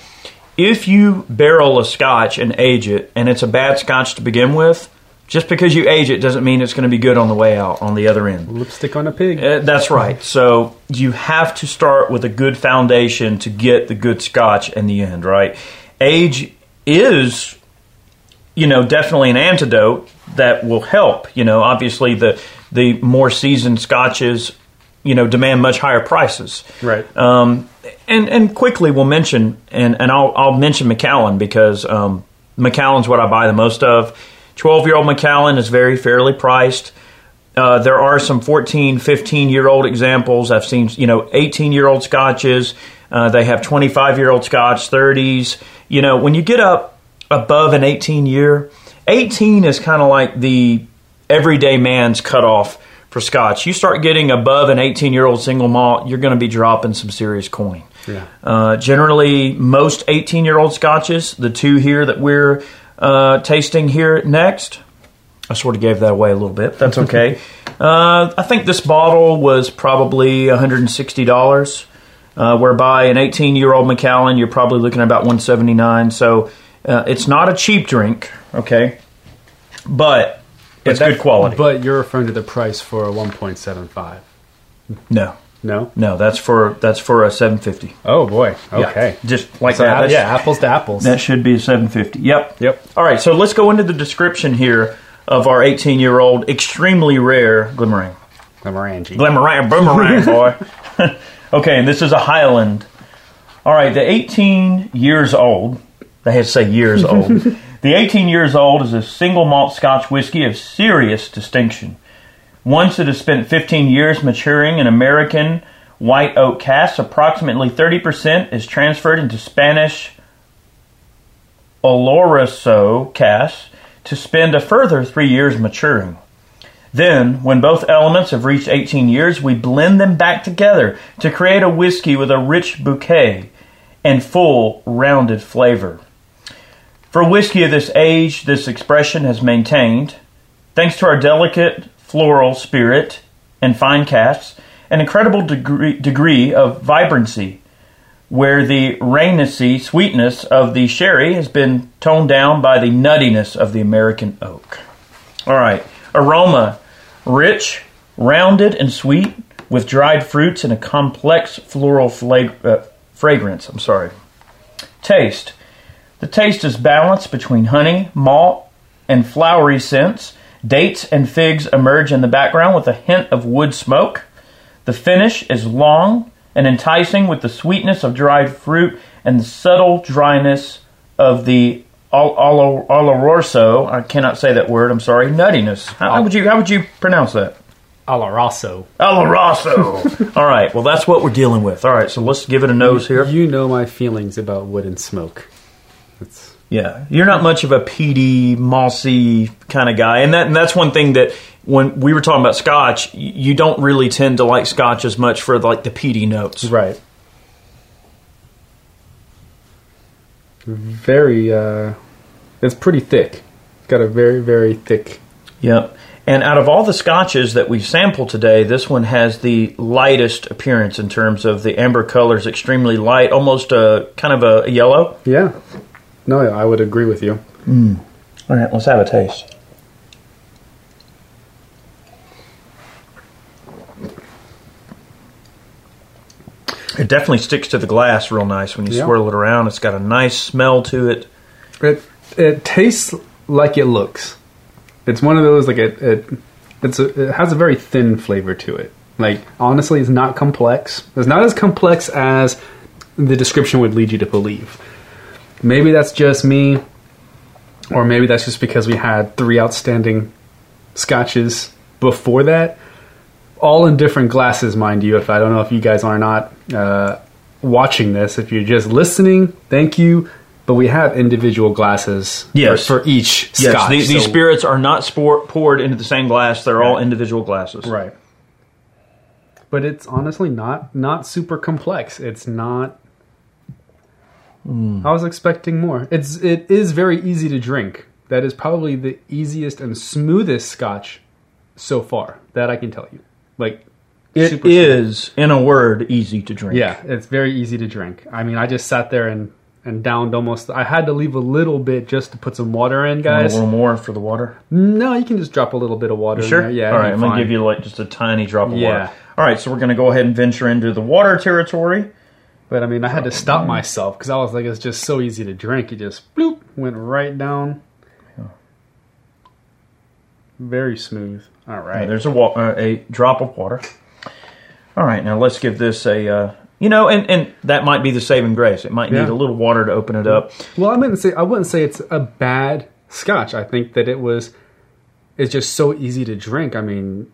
if you barrel a Scotch and age it, and it's a bad Scotch to begin with, just because you age it doesn't mean it's going to be good on the way out on the other end. Lipstick on a pig. Uh, that's right. So you have to start with a good foundation to get the good Scotch in the end. Right? Age is you know, definitely an antidote that will help. You know, obviously the the more seasoned scotches, you know, demand much higher prices. Right. Um, and and quickly we'll mention and and I'll I'll mention Macallan because um, Macallan's what I buy the most of. Twelve year old Macallan is very fairly priced. Uh, there are some 14, 15 year old examples. I've seen, you know, 18 year old scotches. Uh, they have 25 year old scotch, 30s. You know, when you get up above an 18 year, 18 is kind of like the everyday man's cutoff for scotch. You start getting above an 18 year old single malt, you're going to be dropping some serious coin. Yeah. Uh, generally, most 18 year old scotches, the two here that we're uh, tasting here next, I sort of gave that away a little bit. That's okay. uh, I think this bottle was probably $160, uh, whereby an 18 year old Macallan, you're probably looking at about 179 So uh, it's not a cheap drink, okay? But it's That- good quality. But you're referring to the price for a 1.75. no. No? No, that's for that's for a 750. Oh boy. Yeah, Okay. just like So, that. yeah, apples to apples. That should be a 750. Yep. Yep. All right, so let's go into the description here of our 18 year old extremely rare Glimmerang. Glimmerangie. Glimmerang, boomerang, boy. okay, and this is a Highland. All right, the 18 years old, they had to say years old. the 18 years old is a single malt Scotch whiskey of serious distinction. Once it has spent 15 years maturing in American white oak casks, approximately 30% is transferred into Spanish Oloroso casks to spend a further three years maturing. Then, when both elements have reached 18 years, we blend them back together to create a whiskey with a rich bouquet and full, rounded flavor. For whiskey of this age, this expression has maintained, thanks to our delicate floral spirit and fine casks, an incredible degree, degree of vibrancy, where the rainousy sweetness of the sherry has been toned down by the nuttiness of the American oak. All right, aroma rich, rounded, and sweet, with dried fruits and a complex floral flag- uh, fragrance. I'm sorry. Taste. The taste is balanced between honey, malt, and flowery scents. Dates and figs emerge in the background with a hint of wood smoke. The finish is long and enticing with the sweetness of dried fruit and the subtle dryness of the oloroso. I cannot say that word. I'm sorry. Nuttiness. How, how would you how would you pronounce that? Oloroso. Oloroso. All right. Well, that's what we're dealing with. All right. So let's give it a nose here. You know my feelings about wood and smoke. It's Yeah, you're not much of a peaty, mossy kind of guy, and that and that's one thing that when we were talking about Scotch, you don't really tend to like Scotch as much for like the peaty notes. right. Very. uh It's pretty thick. It's got a very very thick. Yep. And out of all the scotches that we've sampled today, this one has the lightest appearance in terms of the amber color is extremely light, almost a kind of a yellow. Yeah. No, I would agree with you. Hmm. All right, let's have a taste. It definitely sticks to the glass real nice when you Yeah. swirl it around. It's got a nice smell to it. It it tastes like it looks. It's one of those like it it it's a, it has a very thin flavor to it. Like honestly, it's not complex. It's not as complex as the description would lead you to believe. Maybe that's just me, or maybe that's just because we had three outstanding scotches before that, all in different glasses, mind you. If I don't know if you guys are not uh, watching this, if you're just listening, thank you. But we have individual glasses Yes. for, for each Yes, scotch. these, these spirits are not sport, poured into the same glass. They're all individual glasses. right. But it's honestly not not super complex. It's not. Mm. I was expecting more. It's it is very easy to drink. That is probably the easiest and smoothest scotch so far that I can tell you. Like It is, in a word, easy to drink. Yeah, it's very easy to drink. I mean, I just sat there and and downed almost. I had to leave a little bit just to put some water in, guys. A little more for the water. No, you can just drop a little bit of water. Sure. In there. Yeah. All right. I'm gonna give you like just a tiny drop of Yeah. water. All right. So we're gonna go ahead and venture into the water territory. But I mean, I had to stop myself because I was like, it's just so easy to drink. It just bloop went right down. Very smooth. All right. Right. there's a wa- uh, a drop of water. All right. Now let's give this a. Uh, you know, and, and that might be the saving grace. It might need a little water to open it up. Well, I wouldn't say I wouldn't say it's a bad scotch. I think that it was. It's just so easy to drink. I mean,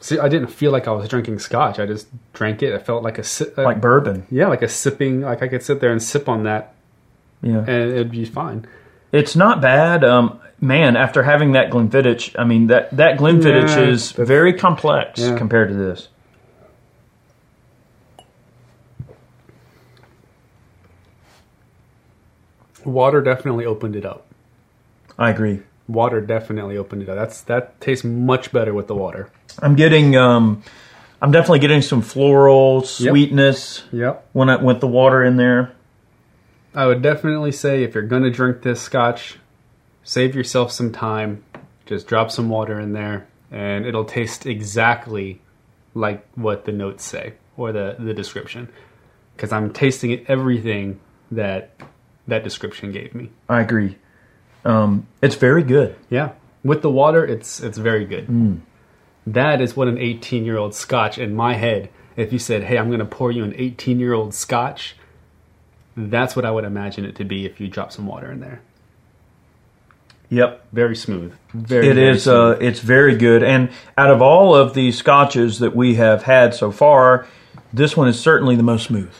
see, I didn't feel like I was drinking scotch. I just drank it. I felt like a si- uh, Like bourbon. yeah, like a sipping. Like I could sit there and sip on that, Yeah. and it'd be fine. It's not bad. Um, man, after having that Glenfiddich, I mean that that Glenfiddich Yeah, is very complex Yeah. compared to this. Water definitely opened it up. I agree. Water definitely opened it up. That's that tastes much better with the water. I'm getting. Um, I'm definitely getting some floral sweetness Yep. when I with the water in there. I would definitely say if you're gonna drink this scotch, save yourself some time. Just drop some water in there, and it'll taste exactly like what the notes say or the the description. Because I'm tasting everything that that description gave me. I agree. Um, it's very good. Yeah, with the water, it's it's very good. That is what an 18 year old scotch in my head. If you said, "Hey, I'm going to pour you an 18 year old scotch," that's what I would imagine it to be if you drop some water in there. Yep. Very smooth. Very. It very is. Uh, it's very good. And out of all of the scotches that we have had so far, this one is certainly the most smooth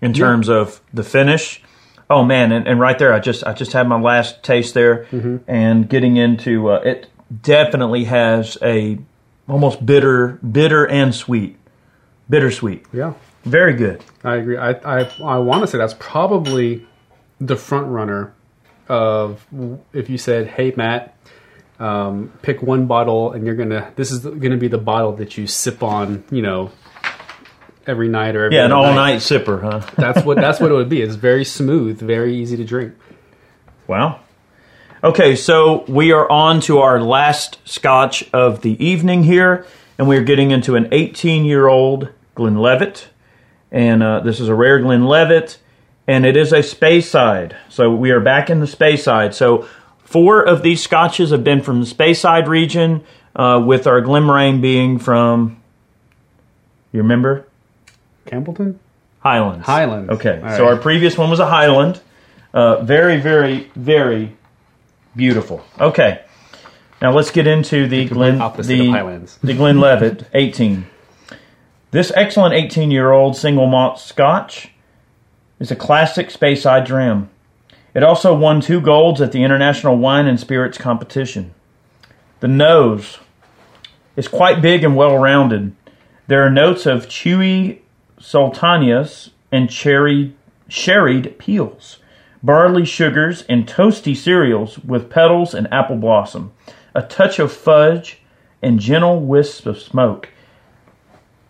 in Yeah. terms of the finish. Oh man, and, and right there, I just I just had my last taste there, Mm-hmm. and getting into uh, it. Definitely has a almost bitter, bitter and sweet, bittersweet. Yeah, Very good. I agree. I I, I want to say that's probably the front runner of if you said, "Hey Matt, um, pick one bottle, and you're gonna this is gonna be the bottle that you sip on," you know, every night or every Yeah, an all night sipper, huh? That's what that's what it would be. It's very smooth, very easy to drink. Wow. Okay, so we are on to our last scotch of the evening here, and we are getting into an 18 year old Glenlivet. And uh, this is a rare Glenlivet, and it is a Speyside. So we are back in the Speyside. So four of these scotches have been from the Speyside region, uh, with our Glimrain being from, you remember? Campbeltown. Highlands. Highlands. Okay, All so our previous one was a Highland. Uh, very, very, very beautiful. Okay, now let's get into the Glen opposite the, of Highlands. the 18. This excellent 18 year old single malt Scotch is a classic Speyside dram. It also won two golds at the International Wine and Spirits Competition. The nose is quite big and well rounded. There are notes of chewy sultanas and cherry sherried peels, barley sugars, and toasty cereals with petals and apple blossom, a touch of fudge, and gentle wisps of smoke.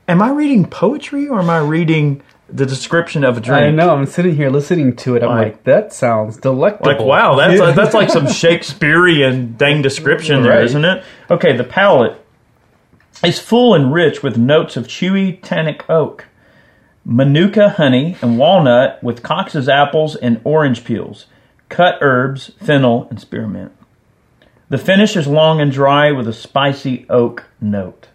Am I reading poetry or am I reading the description of a drink? I know. I'm sitting here listening to it. I'm Like- like, that sounds delectable. Like wow, that's that's like some Shakespearean dang description there, Right. isn't it? Okay, the palate is full and rich with notes of chewy tannic oak, manuka honey, and walnut with Cox's apples and orange peels, cut herbs, fennel, and spearmint. The finish is long and dry with a spicy oak note.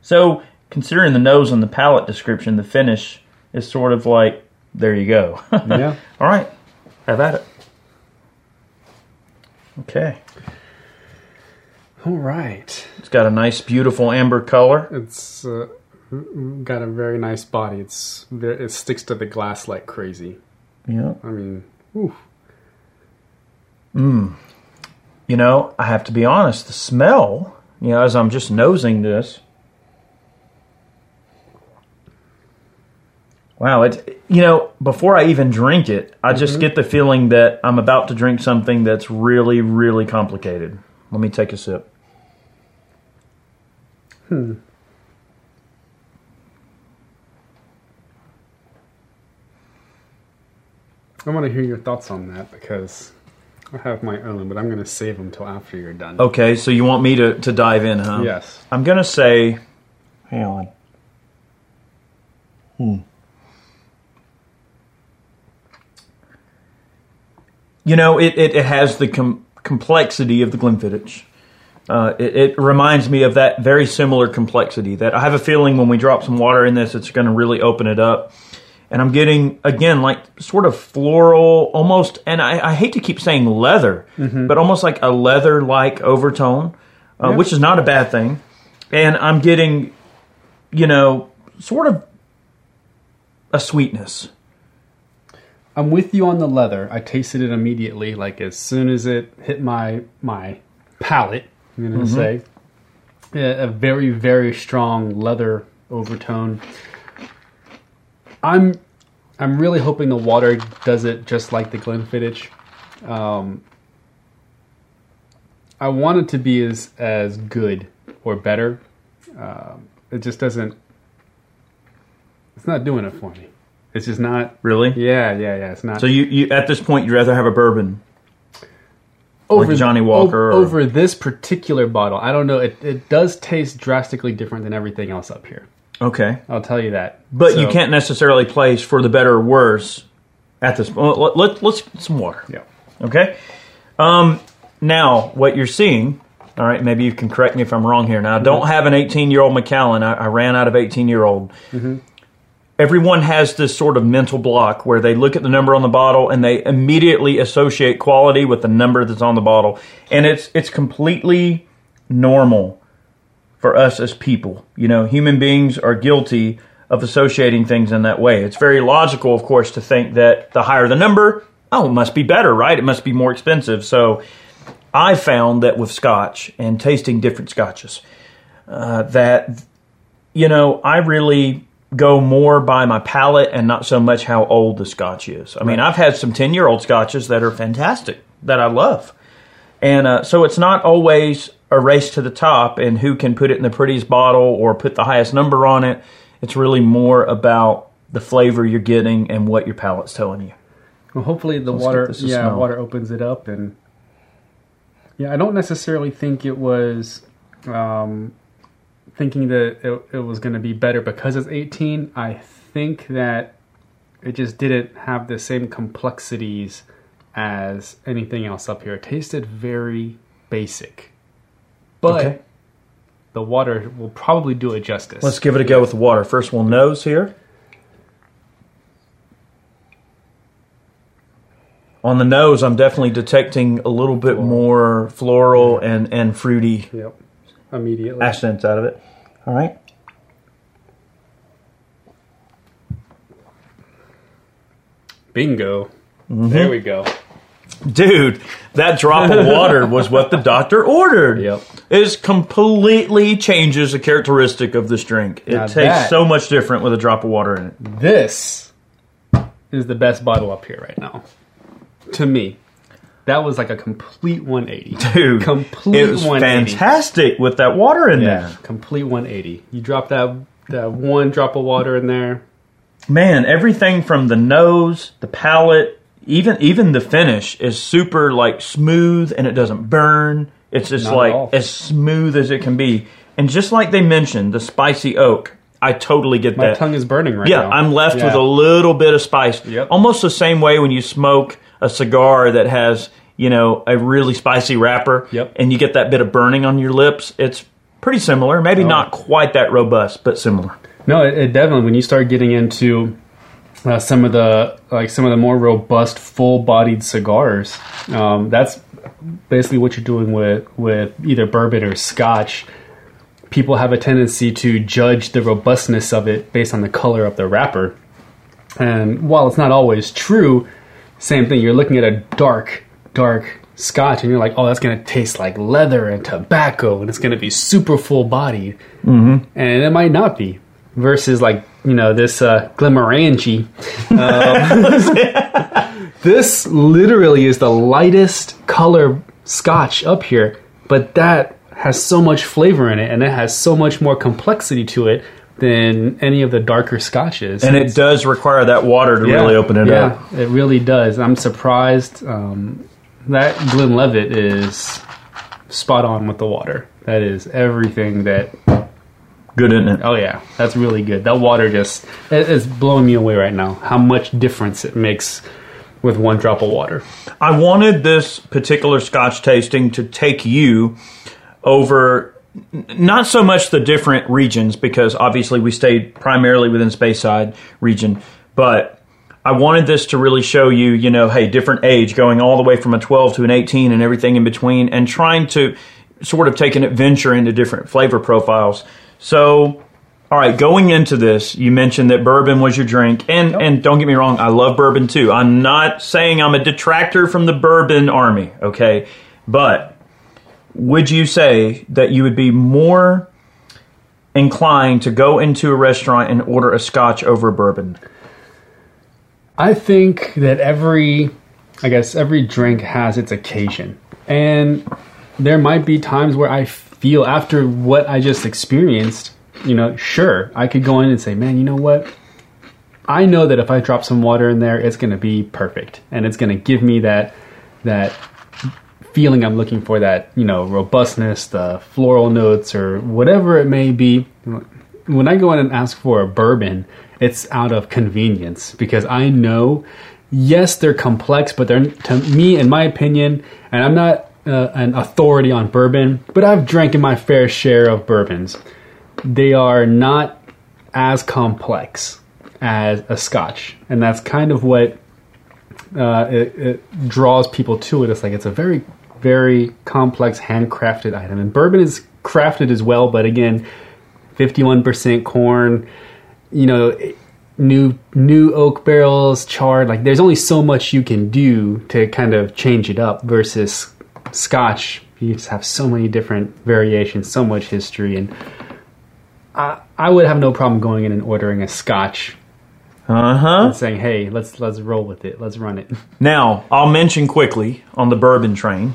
So, considering the nose and the palate description, the finish is sort of like there you go. yeah. All right, have at it. Okay, All right. it's got a nice, beautiful amber color. It's uh, got a very nice body. It's it sticks to the glass like crazy. Yeah, I mean, ooh, mm. you know, I have to be honest. The smell, you know, as I'm just nosing this. Wow, it you know, before I even drink it, I just mm-hmm. get the feeling that I'm about to drink something that's really, really complicated. Let me take a sip. Hmm. I want to hear your thoughts on that because I have my own, but I'm going to save them till after you're done. Okay, so you want me to, to dive in, huh? Yes. I'm gonna say, hang on. Hmm. You know, it, it, it has the com- complexity of the Glenfiddich. Uh, it, it reminds me of that very similar complexity. That I have a feeling when we drop some water in this, it's going to really open it up. And I'm getting again like sort of floral, almost. And I, I hate to keep saying leather, but almost like a leather-like overtone, uh, Yeah. which is not a bad thing. And I'm getting, you know, sort of a sweetness. I'm with you on the leather. I tasted it immediately, like as soon as it hit my my palate. I'm gonna say a, a very very strong leather overtone. I'm I'm really hoping the water does it just like the Glenfiddich. Um, I want it to be as as good or better. Um, it just doesn't. It's not doing it for me. It's just not. Really? Yeah, yeah, yeah. It's not. So you, you at this point you'd rather have a bourbon. over Johnnie Walker o- or- over this particular bottle. I don't know. It it does taste drastically different than everything else up here. Okay. I'll tell you that. But you can't necessarily place for the better or worse at this point. Let, let, let's get some water. Yeah. Okay. Um, now, what you're seeing, all right, maybe you can correct me if I'm wrong here. Now, I don't have an 18 year old Macallan. I, I ran out of 18 year old. Everyone has this sort of mental block where they look at the number on the bottle and they immediately associate quality with the number that's on the bottle, and it's it's completely normal for us as people. You know, human beings are guilty of associating things in that way. It's very logical, of course, to think that the higher the number, oh, it must be better, right? It must be more expensive. So I found that with Scotch and tasting different Scotches, uh, that you know I really go more by my palate and not so much how old the Scotch is. I mean, I've had some ten year old Scotches that are fantastic that I love, and uh, so it's not always a race to the top and who can put it in the prettiest bottle or put the highest number on it. It's really more about the flavor you're getting and what your palate's telling you. Well, hopefully the Let's water, get this to yeah, smell. water opens it up, and yeah, I don't necessarily think it was um, thinking that it, it was going to be better because it's 18. I think that it just didn't have the same complexities as anything else up here. It tasted very basic, but Okay. the water will probably do it justice. Let's give it a go with the water. First, we'll nose here. On the nose, I'm definitely detecting a little bit more floral and, and fruity Yep, immediately. accents out of it. All right. Bingo. Mm-hmm. There we go. Dude, that drop of water was what the doctor ordered. Yep. It completely changes the characteristic of this drink. It Now tastes so much different with a drop of water in it. This is the best bottle up here right now. To me. That was like a complete 180. Dude, Complete it was 180. fantastic with that water in Yeah, there. complete 180. You drop that that one drop of water in there. Man, everything from the nose, the palate, even even the finish is super like smooth and it doesn't burn. It's just Not like as smooth as it can be. And just like they mentioned, the spicy oak, I totally get My that. My tongue is burning right now. yeah, now. I'm left with a little bit of spice. Yep. Almost the same way when you smoke a cigar that has, you know, a really spicy wrapper Yep. and you get that bit of burning on your lips. It's pretty similar. Maybe Oh. not quite that robust, but similar. No, it, it definitely when you start getting into uh, some of the like some of the more robust, full-bodied cigars, um, that's basically what you're doing with with either bourbon or Scotch. People have a tendency to judge the robustness of it based on the color of the wrapper, and while it's not always true, same thing. You're looking at a dark, dark Scotch, and you're like, "Oh, that's gonna taste like leather and tobacco, and it's gonna be super full-bodied." and it might not be. Versus like you know this uh. Um, this literally is the lightest color Scotch up here, but that has so much flavor in it, and it has so much more complexity to it than any of the darker Scotches. And it does require that water to Yeah, really open it yeah, up. it really does. I'm surprised um, that Glenlivet is spot on with the water. That is everything that Good, isn't it? Oh yeah, that's really good. That water just it, it's blowing me away right now. How much difference it makes with one drop of water. I wanted this particular Scotch tasting to take you over not so much the different regions because obviously we stayed primarily within Speyside region, but I wanted this to really show you, you know, hey, different age going all the way from a 12 to an 18 and everything in between and trying to sort of take an adventure into different flavor profiles. So all right, going into this, you mentioned that bourbon was your drink, and and don't get me wrong, I love bourbon too. I'm not saying I'm a detractor from the bourbon army, okay? But would you say that you would be more inclined to go into a restaurant and order a scotch over a bourbon? I think that every, I guess every drink has its occasion, and there might be times where I feel after what I just experienced, you know, sure, I could go in and say, man, you know what? I know that if I drop some water in there, it's going to be perfect, and it's going to give me that that feeling I'm looking for. That you know, robustness, the floral notes, or whatever it may be. When I go in and ask for a bourbon, it's out of convenience because I know, yes, they're complex, but they're to me, in my opinion, and I'm not uh, an authority on bourbon, but I've drank in my fair share of bourbons. They are not as complex as a scotch and that's kind of what uh, it, it draws people to it it's like it's a very very complex handcrafted item and bourbon is crafted as well but again 51% corn you know new new oak barrels charred like there's only so much you can do to kind of change it up versus Scotch, you just have so many different variations, so much history, and I, I would have no problem going in and ordering a Scotch Uh huh. and saying, "Hey, let's let's roll with it, let's run it." Now, I'll mention quickly on the bourbon train.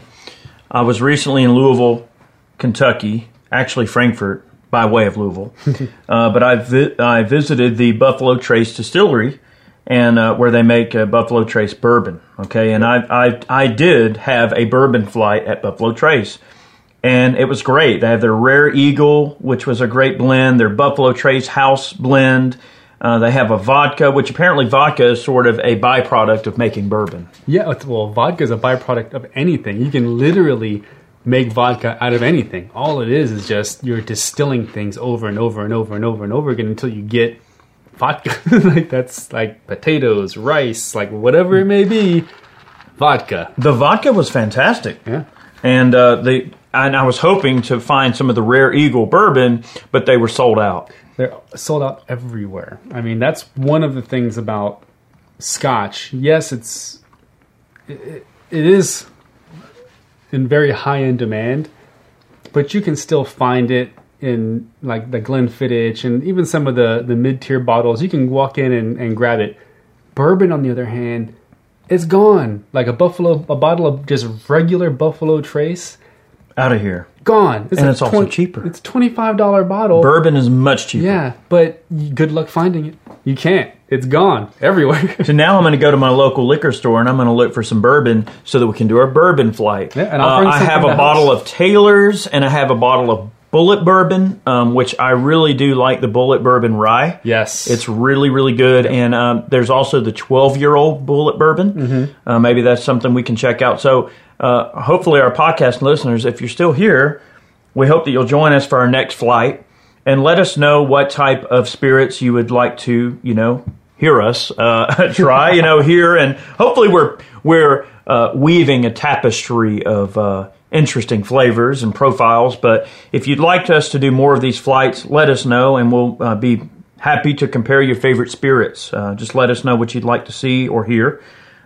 I was recently in Louisville, Kentucky, actually Frankfort by way of Louisville, uh, but I vi- I visited the Buffalo Trace Distillery, and uh, where they make uh, Buffalo Trace bourbon. Okay, and I, I I did have a bourbon flight at Buffalo Trace. And it was great. They have their Rare Eagle, which was a great blend. Their Buffalo Trace House blend. Uh, they have a vodka, which apparently vodka is sort of a byproduct of making bourbon. Yeah, well, vodka is a byproduct of anything. You can literally make vodka out of anything. All it is is just you're distilling things over and over and over and over and over again until you get vodka. like that's like potatoes, rice, like whatever it may be, vodka. The vodka was fantastic. Yeah. And uh, the and I was hoping to find some of the Rare Eagle bourbon, but they were sold out. They're sold out everywhere. I mean, that's one of the things about Scotch. Yes, it's it, it is in very high end demand, but you can still find it in like the Glenfiddich and even some of the the mid tier bottles. You can walk in and, and grab it. Bourbon, on the other hand, it's gone. Like a buffalo, a bottle of just regular Buffalo Trace, Out of here. gone. And it's also cheaper. It's twenty five dollar bottle. Bourbon is much cheaper. Yeah, but good luck finding it. You can't. It's gone everywhere. So now I'm going to go to my local liquor store and I'm going to look for some bourbon so that we can do our bourbon flight. Yeah, and I'll bring Uh, I have a the bottle of Taylor's and I have a bottle of Bulleit Bourbon, um, which I really do like the Bulleit Bourbon Rye. yes, It's really, really good. And um, there's also the 12 year old Bulleit Bourbon. Mm-hmm. Uh, maybe that's something we can check out. So uh, hopefully, our podcast listeners, if you're still here, we hope that you'll join us for our next flight and let us know what type of spirits you would like to, you know, hear us uh, try, you know, here. And hopefully, we're, we're uh, weaving a tapestry of. Interesting flavors and profiles but if you'd like us to do more of these flights let us know and we'll uh, be happy to compare your favorite spirits. Uh, just let us know what you'd like to see or hear.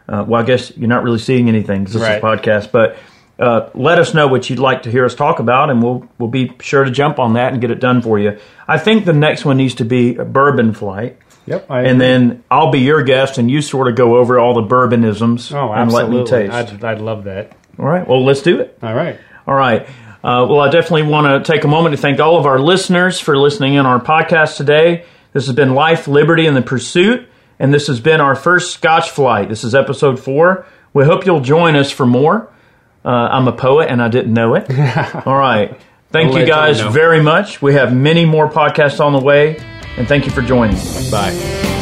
Uh, well, I guess you're not really seeing anything because this Right. is a podcast, but uh, let us know what you'd like to hear us talk about, and we'll we'll be sure to jump on that and get it done for you. I think the next one needs to be a bourbon flight, Yep. I and then I'll be your guest, and you sort of go over all the bourbonisms oh, and let absolutely. me taste. I'd, I'd love that. All right, well, let's do it. All right. All right. Uh, well, I definitely want to take a moment to thank all of our listeners for listening in on our podcast today. This has been Life, Liberty, and the Pursuit, and this has been our first Scotch flight. This is episode four. We hope you'll join us for more. Uh, I'm a poet, and I didn't know it. all right. Thank I'll you guys know. very much. We have many more podcasts on the way, and thank you for joining. Bye.